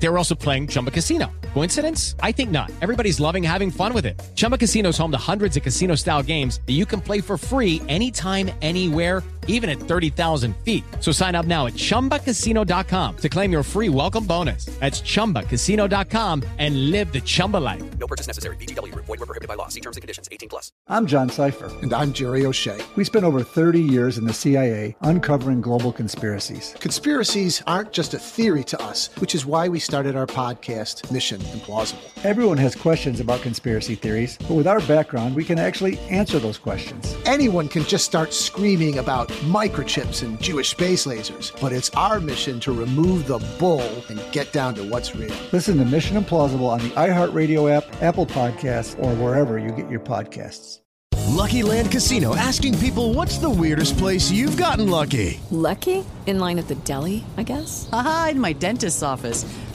They were also playing Chumba Casino. Coincidence? I think not. Everybody's loving having fun with it. Chumba Casino is home to hundreds of casino style games that you can play for free anytime, anywhere, even at 30,000 feet. So sign up now at chumbacasino.com to claim your free welcome bonus. That's chumbacasino.com and live the Chumba life. No purchase necessary. VGW Group. Void were prohibited by law. See terms and conditions. 18 plus. I'm John Sipher. And I'm Jerry O'Shea. We spent over 30 years in the CIA uncovering global conspiracies. Conspiracies aren't just a theory to us, which is why we started our podcast, Mission Implausible. Everyone has questions about conspiracy theories, but with our background, we can actually answer those questions. Anyone can just start screaming about microchips and Jewish space lasers, but it's our mission to remove the bull and get down to what's real. Listen to Mission Implausible on the iHeartRadio app, Apple Podcasts, or wherever you get your podcasts. Lucky Land Casino asking people what's the weirdest place you've gotten lucky? Lucky? In line at the deli, I guess? Aha, in my dentist's office.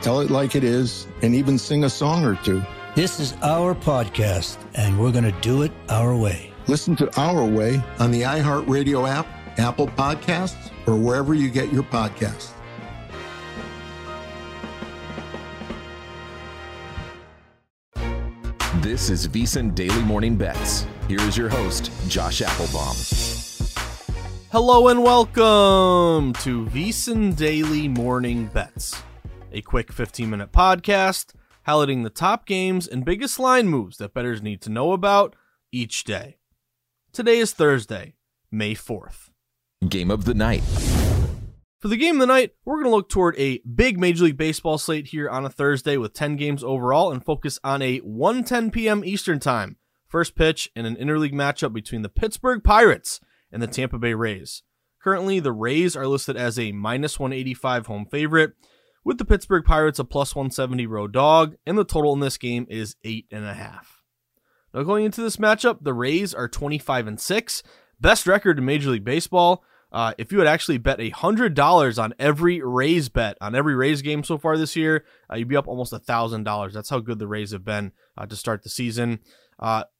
tell it like it is, and even sing a song or two. This is our podcast, and we're going to do it our way. Listen to Our Way on the iHeartRadio app, Apple Podcasts, or wherever you get your podcasts. This is VSiN Daily Morning Bets. Here is your host, Josh Appelbaum. Hello and welcome to VSiN Daily Morning Bets, a quick 15 minute podcast highlighting the top games and biggest line moves that bettors need to know about each day. Today is Thursday, May 4th. Game of the night. For the game of the night, we're going to look toward a big Major League Baseball slate here on a Thursday with 10 games overall and focus on a 1:10 p.m. Eastern Time first pitch in an interleague matchup between the Pittsburgh Pirates and the Tampa Bay Rays. Currently, the Rays are listed as a minus 185 home favorite, with the Pittsburgh Pirates a plus 170 road dog, and the total in this game is 8.5. Now, going into this matchup, the Rays are 25 and 6, best record in Major League Baseball. Uh, if you had actually bet $100 on every Rays bet, on every Rays game so far this year, uh, you'd be up almost $1,000. That's how good the Rays have been uh, to start the season.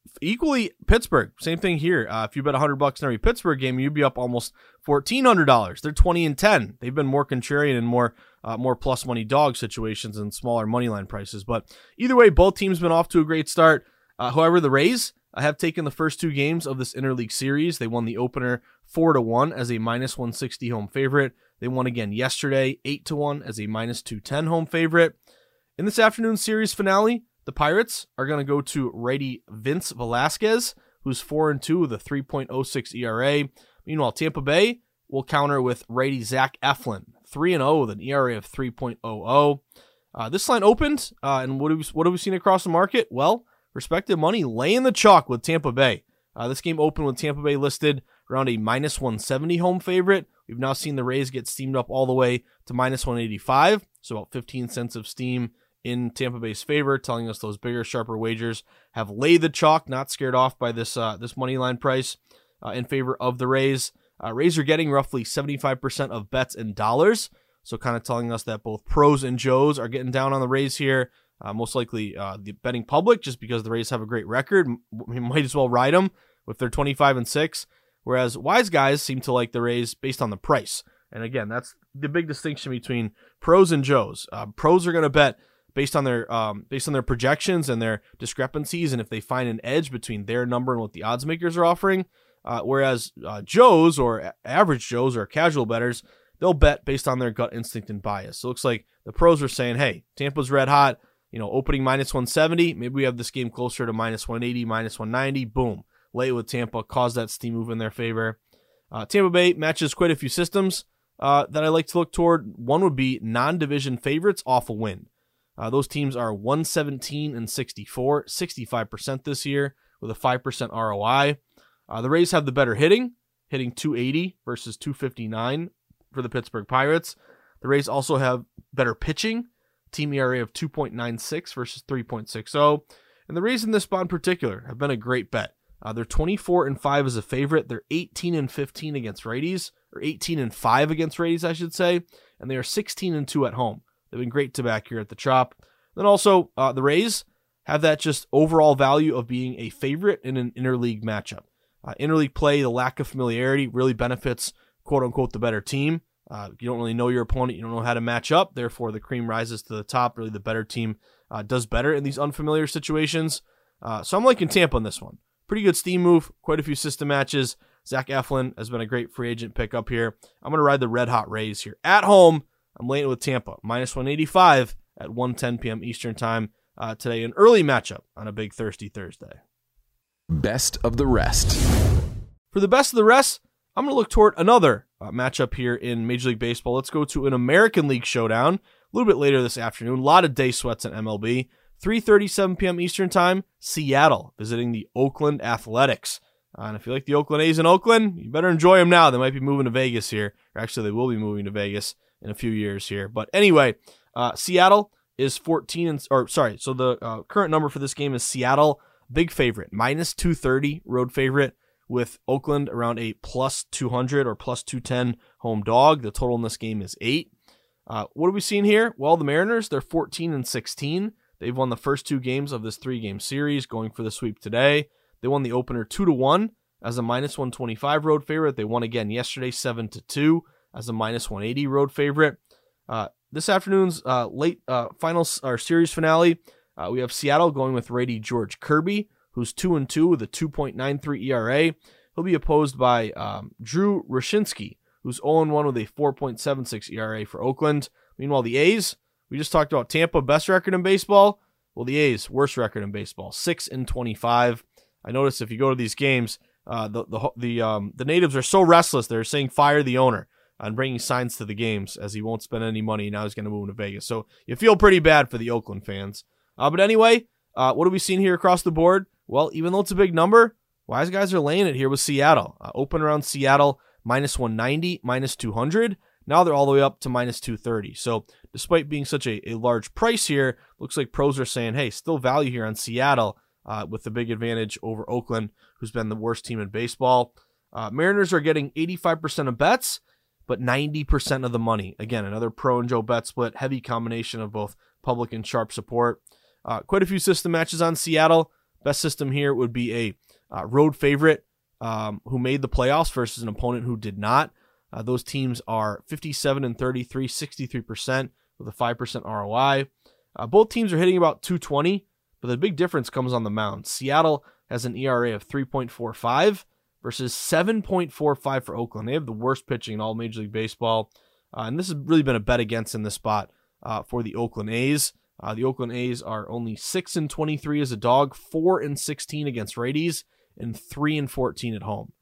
Uh, equally, Pittsburgh, same thing here. Uh, if you bet 100 bucks in every Pittsburgh game, you'd be up almost $1,400. They're 20 and 10. They've been more contrarian and more uh, more plus money dog situations and smaller money line prices. But either way, both teams been off to a great start. Uh, however, the Rays have taken the first two games of this interleague series. They won the opener four to one as a minus 160 home favorite. They won again yesterday, eight to one as a minus 210 home favorite. In this afternoon series finale, the Pirates are going to go to righty Vince Velasquez, who's 4 and 2 with a 3.06 ERA. Meanwhile, Tampa Bay will counter with righty Zach Eflin, 3 and 0 with an ERA of 3.00. Uh, this line opened, uh, and what have, we, what have we seen across the market? Well, respected money laying the chalk with Tampa Bay. Uh, this game opened with Tampa Bay listed around a minus 170 home favorite. We've now seen the Rays get steamed up all the way to minus 185, so about 15 cents of steam in Tampa Bay's favor, telling us those bigger, sharper wagers have laid the chalk, not scared off by this uh, this money line price uh, in favor of the Rays. Uh, Rays are getting roughly 75% of bets in dollars, so kind of telling us that both pros and Joes are getting down on the Rays here. Uh, most likely uh, the betting public, just because the Rays have a great record, we might as well ride them with their 25 and six. whereas wise guys seem to like the Rays based on the price. And again, that's the big distinction between pros and Joes. Uh, pros are going to bet based on their um, based on their projections and their discrepancies, and if they find an edge between their number and what the odds makers are offering. Uh, whereas uh, Joes or average Joes or casual betters, they'll bet based on their gut instinct and bias. So it looks like the pros are saying, "Hey, Tampa's red hot. You know, opening minus 170. Maybe we have this game closer to minus 180, minus 190. Boom, lay with Tampa, cause that steam move in their favor. Uh, Tampa Bay matches quite a few systems uh, that I like to look toward. One would be non-division favorites off a win. Uh, those teams are 117 and 64, 65% this year with a 5% ROI. Uh, the Rays have the better hitting, hitting 280 versus 259 for the Pittsburgh Pirates. The Rays also have better pitching, team ERA of 2.96 versus 3.60. And the Rays in this spot in particular have been a great bet. Uh, they're 24 and 5 as a favorite. They're 18 and 15 against righties, or 18 and 5 against righties, I should say. And they are 16 and 2 at home. They've been great to back here at the Trop. Then also, uh, the Rays have that just overall value of being a favorite in an interleague matchup. Uh, interleague play, the lack of familiarity really benefits quote unquote the better team. Uh, you don't really know your opponent, you don't know how to match up. Therefore, the cream rises to the top. Really, the better team uh, does better in these unfamiliar situations. Uh, so I'm liking Tampa on this one. Pretty good steam move, quite a few system matches. Zach Eflin has been a great free agent pickup here. I'm going to ride the red hot Rays here at home. I'm laying it with Tampa minus 185 at 1:10 p.m. Eastern time uh, today. An early matchup on a big thirsty Thursday. Best of the rest. For the best of the rest, I'm going to look toward another uh, matchup here in Major League Baseball. Let's go to an American League showdown a little bit later this afternoon. A lot of day sweats in MLB. 3:37 p.m. Eastern Time. Seattle visiting the Oakland Athletics. Uh, and if you like the Oakland A's in Oakland, you better enjoy them now. They might be moving to Vegas here. Or actually, they will be moving to Vegas in a few years here. But anyway, uh, Seattle is 14 and or sorry, so the uh, current number for this game is Seattle big favorite minus 230 road favorite with Oakland around a plus 200 or plus 210 home dog. The total in this game is eight. Uh, what are we seeing here? Well, the Mariners they're 14 and 16. They've won the first two games of this three game series, going for the sweep today. They won the opener two to one as a minus 125 road favorite. They won again yesterday, seven to two as a minus 180 road favorite. Uh, this afternoon's uh, late uh, final or series finale, uh, we have Seattle going with righty George Kirby, who's two and two with a 2.93 ERA. He'll be opposed by um, Drew Rucinski, who's 0 and 1 with a 4.76 ERA for Oakland. Meanwhile, the A's, we just talked about Tampa, best record in baseball. Well, the A's, worst record in baseball, 6 and 25. I notice if you go to these games, uh, the the the um, the natives are so restless. They're saying fire the owner and bringing signs to the games as he won't spend any money. Now he's going to move to Vegas. So you feel pretty bad for the Oakland fans. Uh, but anyway, uh, what have we seen here across the board? Well, even though it's a big number, wise guys are laying it here with Seattle. Uh, open around Seattle minus 190, minus 200. Now they're all the way up to minus 230. So despite being such a, a large price here, looks like pros are saying, hey, still value here on Seattle uh, with the big advantage over Oakland, who's been the worst team in baseball. Uh, Mariners are getting 85% of bets but 90% of the money. Again, another pro and Joe bet split, heavy combination of both public and sharp support. Uh, quite a few system matches on Seattle. Best system here would be a uh, road favorite um, who made the playoffs versus an opponent who did not. Uh, those teams are 57 and 33, 63% with a 5% ROI. Uh, both teams are hitting about 220, but the big difference comes on the mound. Seattle has an ERA of 3.45 versus 7.45 for Oakland. They have the worst pitching in all Major League Baseball. Uh, and this has really been a bet against in this spot uh, for the Oakland A's. Uh, the Oakland A's are only 6 and 23 as a dog, 4 and 16 against righties, and 3 and 14 at home.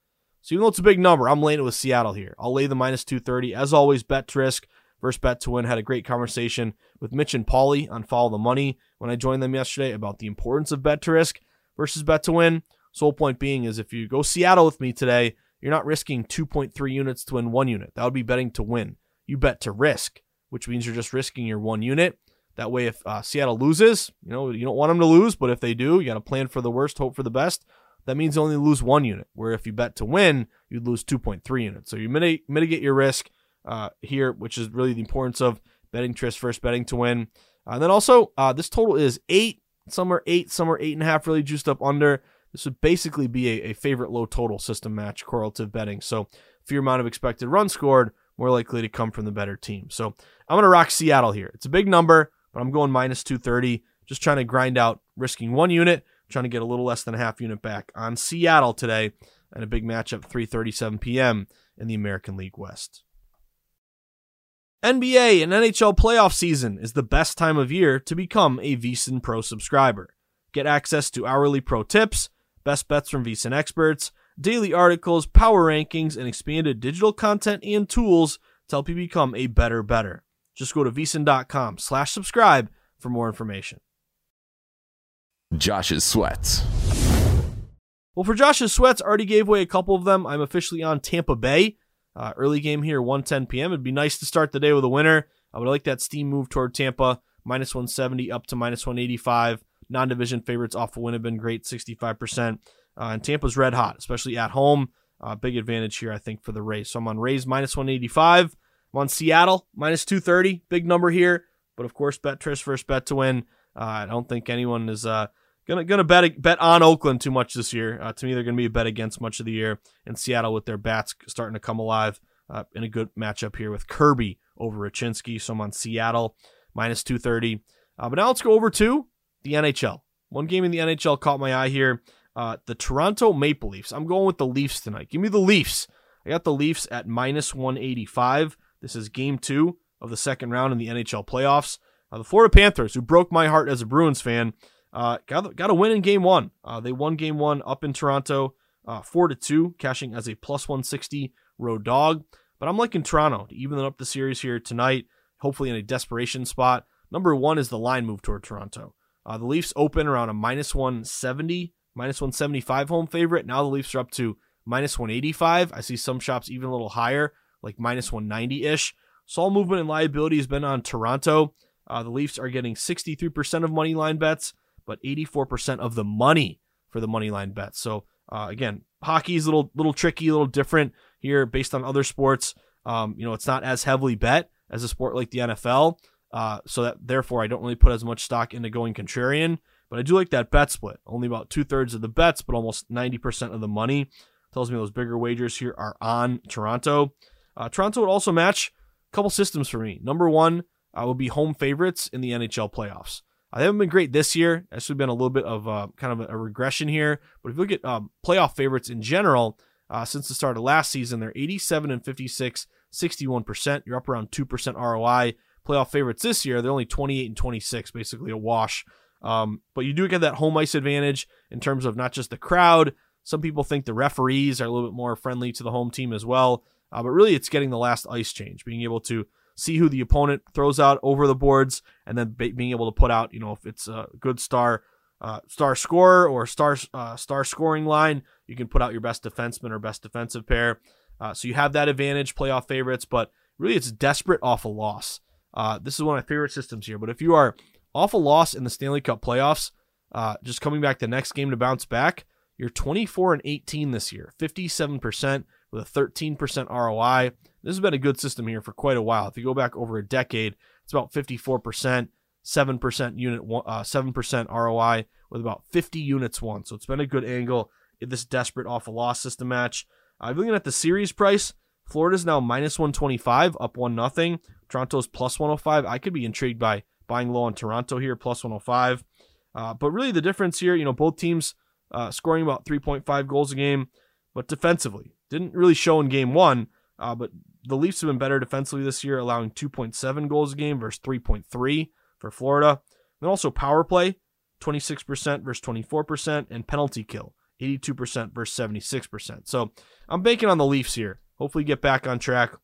So even though it's a big number, I'm laying it with Seattle here. I'll lay the minus 230. As always, bet to risk versus bet to win. Had a great conversation with Mitch and Paulie on Follow the Money when I joined them yesterday about the importance of bet to risk versus bet to win. Sole point being is if you go Seattle with me today, you're not risking 2.3 units to win one unit. That would be betting to win. You bet to risk, which means you're just risking your one unit. That way, if uh, Seattle loses, you know you don't want them to lose, but if they do, you got to plan for the worst, hope for the best. That means you only lose one unit. Where if you bet to win, you'd lose 2.3 units. So you mitigate, your risk uh, here, which is really the importance of betting to risk versus, betting to win. Uh, and then also, uh, this total is eight. Some are eight, some are eight and a half, really juiced up under. This would basically be a, a favorite low total system match correlative betting. So fewer amount of expected runs scored, more likely to come from the better team. So I'm going to rock Seattle here. It's a big number, but I'm going minus 230. Just trying to grind out, risking one unit, trying to get a little less than a half unit back on Seattle today, and a big matchup 3:37 p.m. in the American League West. NBA and NHL playoff season is the best time of year to become a VSiN Pro subscriber. Get access to hourly pro tips, best bets from VSiN experts, daily articles, power rankings, and expanded digital content and tools to help you become a better better. Just go to vsin.com slash subscribe for more information. Josh's sweats. Well, for Josh's sweats, already gave away a couple of them. I'm officially on Tampa Bay. Uh, early game here, 1:10 p.m. It'd be nice to start the day with a winner. I would like that steam move toward Tampa, minus 170 up to minus 185. Non-division favorites off a win have been great, 65%. Uh, and Tampa's red hot, especially at home. Uh, big advantage here, I think, for the Rays. So I'm on Rays minus 185. I'm on Seattle minus 230. Big number here. But of course, bet to risk versus bet to win. Uh, I don't think anyone is uh, gonna gonna bet bet on Oakland too much this year. Uh, to me, they're gonna be a bet against much of the year. And Seattle with their bats starting to come alive uh, in a good matchup here with Kirby over Rucinski. So I'm on Seattle minus 230. Uh, but now let's go over to the NHL. One game in the NHL caught my eye here. Uh, the Toronto Maple Leafs. I'm going with the Leafs tonight. Give me the Leafs. I got the Leafs at minus 185. This is game two of the second round in the NHL playoffs. Uh, the Florida Panthers, who broke my heart as a Bruins fan, uh, got got a win in game one. Uh, they won game one up in Toronto, uh, four to two, cashing as a plus 160 road dog. But I'm liking Toronto to even up the series here tonight. Hopefully in a desperation spot. Number one is the line move toward Toronto. Uh, the Leafs open around a minus 170, minus 175 home favorite. Now the Leafs are up to minus 185. I see some shops even a little higher, like minus 190 ish. So all movement and liability has been on Toronto. Uh, the Leafs are getting 63% of money line bets, but 84% of the money for the money line bets. So uh, again, hockey is a little little tricky, a little different here based on other sports. Um, you know, it's not as heavily bet as a sport like the NFL. Uh, so that therefore I don't really put as much stock into going contrarian. But I do like that bet split. Only about two thirds of the bets, but almost 90% of the money. Tells me those bigger wagers here are on Toronto. Uh, Toronto would also match a couple systems for me. Number one uh, would be home favorites in the NHL playoffs. Uh, they haven't been great this year. It's been a little bit of uh, kind of a, regression here. But if you look at um, playoff favorites in general, uh, since the start of last season, they're 87 and 56, 61%. You're up around 2% ROI. Playoff favorites this year, they're only 28 and 26, basically a wash. Um, but you do get that home ice advantage in terms of not just the crowd. Some people think the referees are a little bit more friendly to the home team as well. Uh, but really, it's getting the last ice change, being able to see who the opponent throws out over the boards, and then being able to put out, you know, if it's a good star uh, star scorer or star uh, star scoring line, you can put out your best defenseman or best defensive pair. Uh, so you have that advantage, playoff favorites, but really it's desperate off a loss. Uh, this is one of my favorite systems here. But if you are off a loss in the Stanley Cup playoffs, uh, just coming back the next game to bounce back, you're 24 and 18 this year, 57% with a 13% ROI. This has been a good system here for quite a while. If you go back over a decade, it's about 54%, 7% unit, uh, 7% ROI with about 50 units won. So it's been a good angle in this desperate off a loss system match. Uh, looking at the series price, Florida's now minus 125, up one nothing. Toronto's plus 105. I could be intrigued by buying low on Toronto here, plus 105. Uh, but really, the difference here, you know, both teams uh, scoring about 3.5 goals a game, but defensively didn't really show in game one. Uh, but the Leafs have been better defensively this year, allowing 2.7 goals a game versus 3.3 for Florida. And also power play, 26% versus 24%, and penalty kill, 82% versus 76%. So I'm banking on the Leafs here. Hopefully get back on track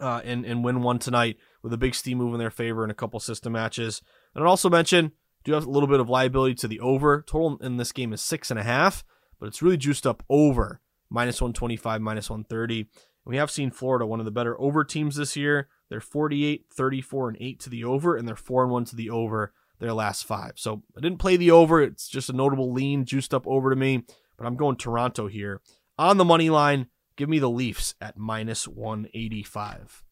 uh, and, and win one tonight with a big steam move in their favor in a couple system matches. And I'd also mention, do have a little bit of liability to the over. Total in this game is six and a half, but it's really juiced up over minus 125, minus 130. We have seen Florida, one of the better over teams this year. They're 48, 34, and 8 to the over, and they're 4 and 1 to the over their last five. So I didn't play the over. It's just a notable lean, juiced up over to me. But I'm going Toronto here. On the money line, give me the Leafs at minus 185.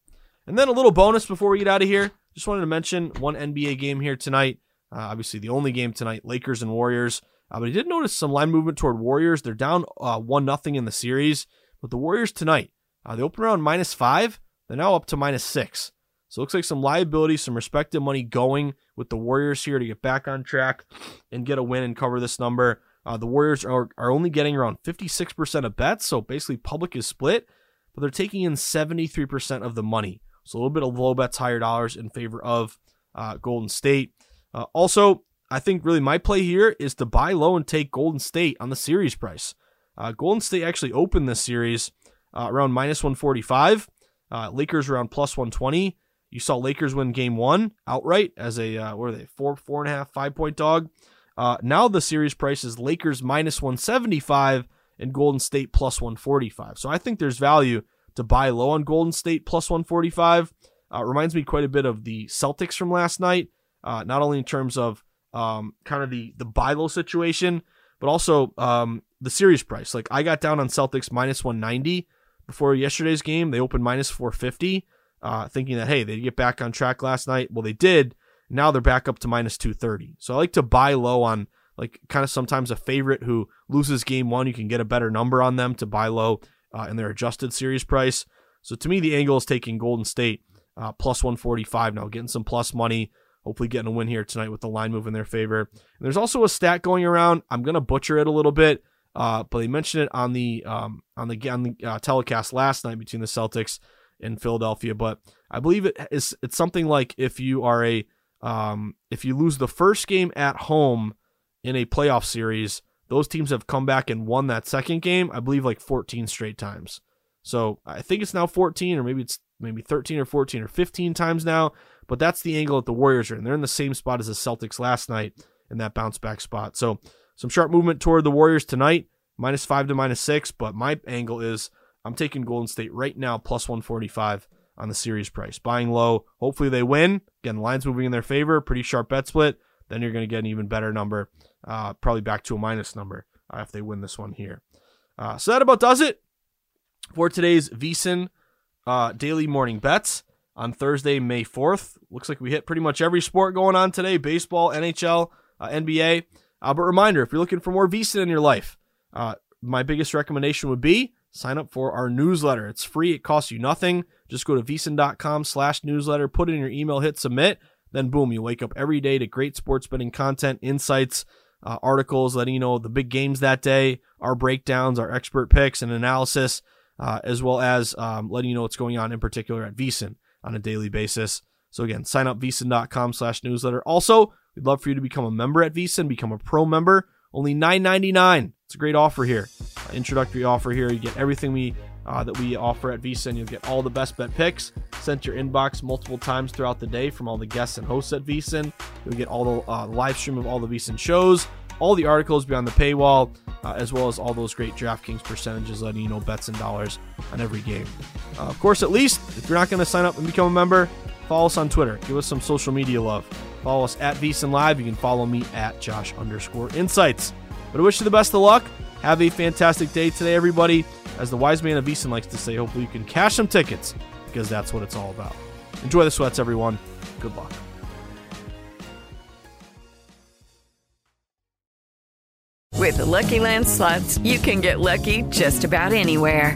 And then a little bonus before we get out of here. Just wanted to mention one NBA game here tonight. Uh, obviously, the only game tonight Lakers and Warriors. Uh, but I did notice some line movement toward Warriors. They're down uh, one nothing in the series, but the Warriors tonight uh, they open around minus five. They're now up to minus six. So it looks like some liability, some respected money going with the Warriors here to get back on track and get a win and cover this number. Uh, the Warriors are, are only getting around 56% of bets, so basically public is split, but they're taking in 73% of the money. So a little bit of low bets, higher dollars in favor of uh, Golden State. Uh, also, I think really my play here is to buy low and take Golden State on the series price. Uh, Golden State actually opened this series uh, around minus 145. Uh, Lakers around plus 120. You saw Lakers win game one outright as a, uh, what are they, four, four and a half, five point dog. Uh, now the series price is Lakers minus 175 and Golden State plus 145. So I think there's value to buy low on Golden State plus 145. Uh, reminds me quite a bit of the Celtics from last night, uh, not only in terms of um, kind of the the buy low situation, but also um, the series price. Like I got down on Celtics minus 190 before yesterday's game. They opened minus 450, uh, thinking that hey they'd get back on track last night. Well, they did. Now they're back up to minus 230. So I like to buy low on like kind of sometimes a favorite who loses game one. You can get a better number on them to buy low uh, in their adjusted series price. So to me, the angle is taking Golden State uh, plus 145 now, getting some plus money. Hopefully, getting a win here tonight with the line move in their favor. And there's also a stat going around. I'm gonna butcher it a little bit, uh, but they mentioned it on the um, on the on the uh, telecast last night between the Celtics and Philadelphia. But I believe it is it's something like if you are a um, if you lose the first game at home in a playoff series, those teams have come back and won that second game. I believe like 14 straight times. So I think it's now 14, or maybe it's maybe 13 or 14 or 15 times now. But that's the angle that the Warriors are in. They're in the same spot as the Celtics last night in that bounce back spot. So some sharp movement toward the Warriors tonight, minus five to minus six. But my angle is I'm taking Golden State right now, plus 145 on the series price. Buying low. Hopefully they win. Again, the line's moving in their favor. Pretty sharp bet split. Then you're going to get an even better number, uh, probably back to a minus number uh, if they win this one here. Uh, so that about does it for today's VSiN uh, daily morning bets on Thursday, May 4th. Looks like we hit pretty much every sport going on today baseball, NHL, uh, NBA. Uh, but reminder if you're looking for more VSiN in your life, my biggest recommendation would be sign up for our newsletter. It's free, it costs you nothing. Just go to vsin.com slash newsletter, put in your email, hit submit. Then, boom, you wake up every day to great sports betting content, insights, uh, articles letting you know the big games that day, our breakdowns, our expert picks, and analysis, uh, as well as um, letting you know what's going on in particular at VSiN on a daily basis. So again, sign up vsin.com slash newsletter. Also, we'd love for you to become a member at VSiN, become a pro member. Only $9.99. It's a great offer here. Uh, introductory offer here. You get everything we uh, that we offer at VSiN. You'll get all the best bet picks sent to your inbox multiple times throughout the day from all the guests and hosts at VSiN. You'll get all the uh, live stream of all the VSiN shows, all the articles beyond the paywall, uh, as well as all those great DraftKings percentages letting you know bets and dollars on every game. Uh, of course, at least if you're not going to sign up and become a member, follow us on Twitter. Give us some social media love. Follow us at VSiN Live. You can follow me at Josh underscore Insights. But I wish you the best of luck. Have a fantastic day today, everybody. As the wise man of VSiN likes to say, hopefully you can cash some tickets because that's what it's all about. Enjoy the sweats, everyone. Good luck. With the Lucky Land slots, you can get lucky just about anywhere.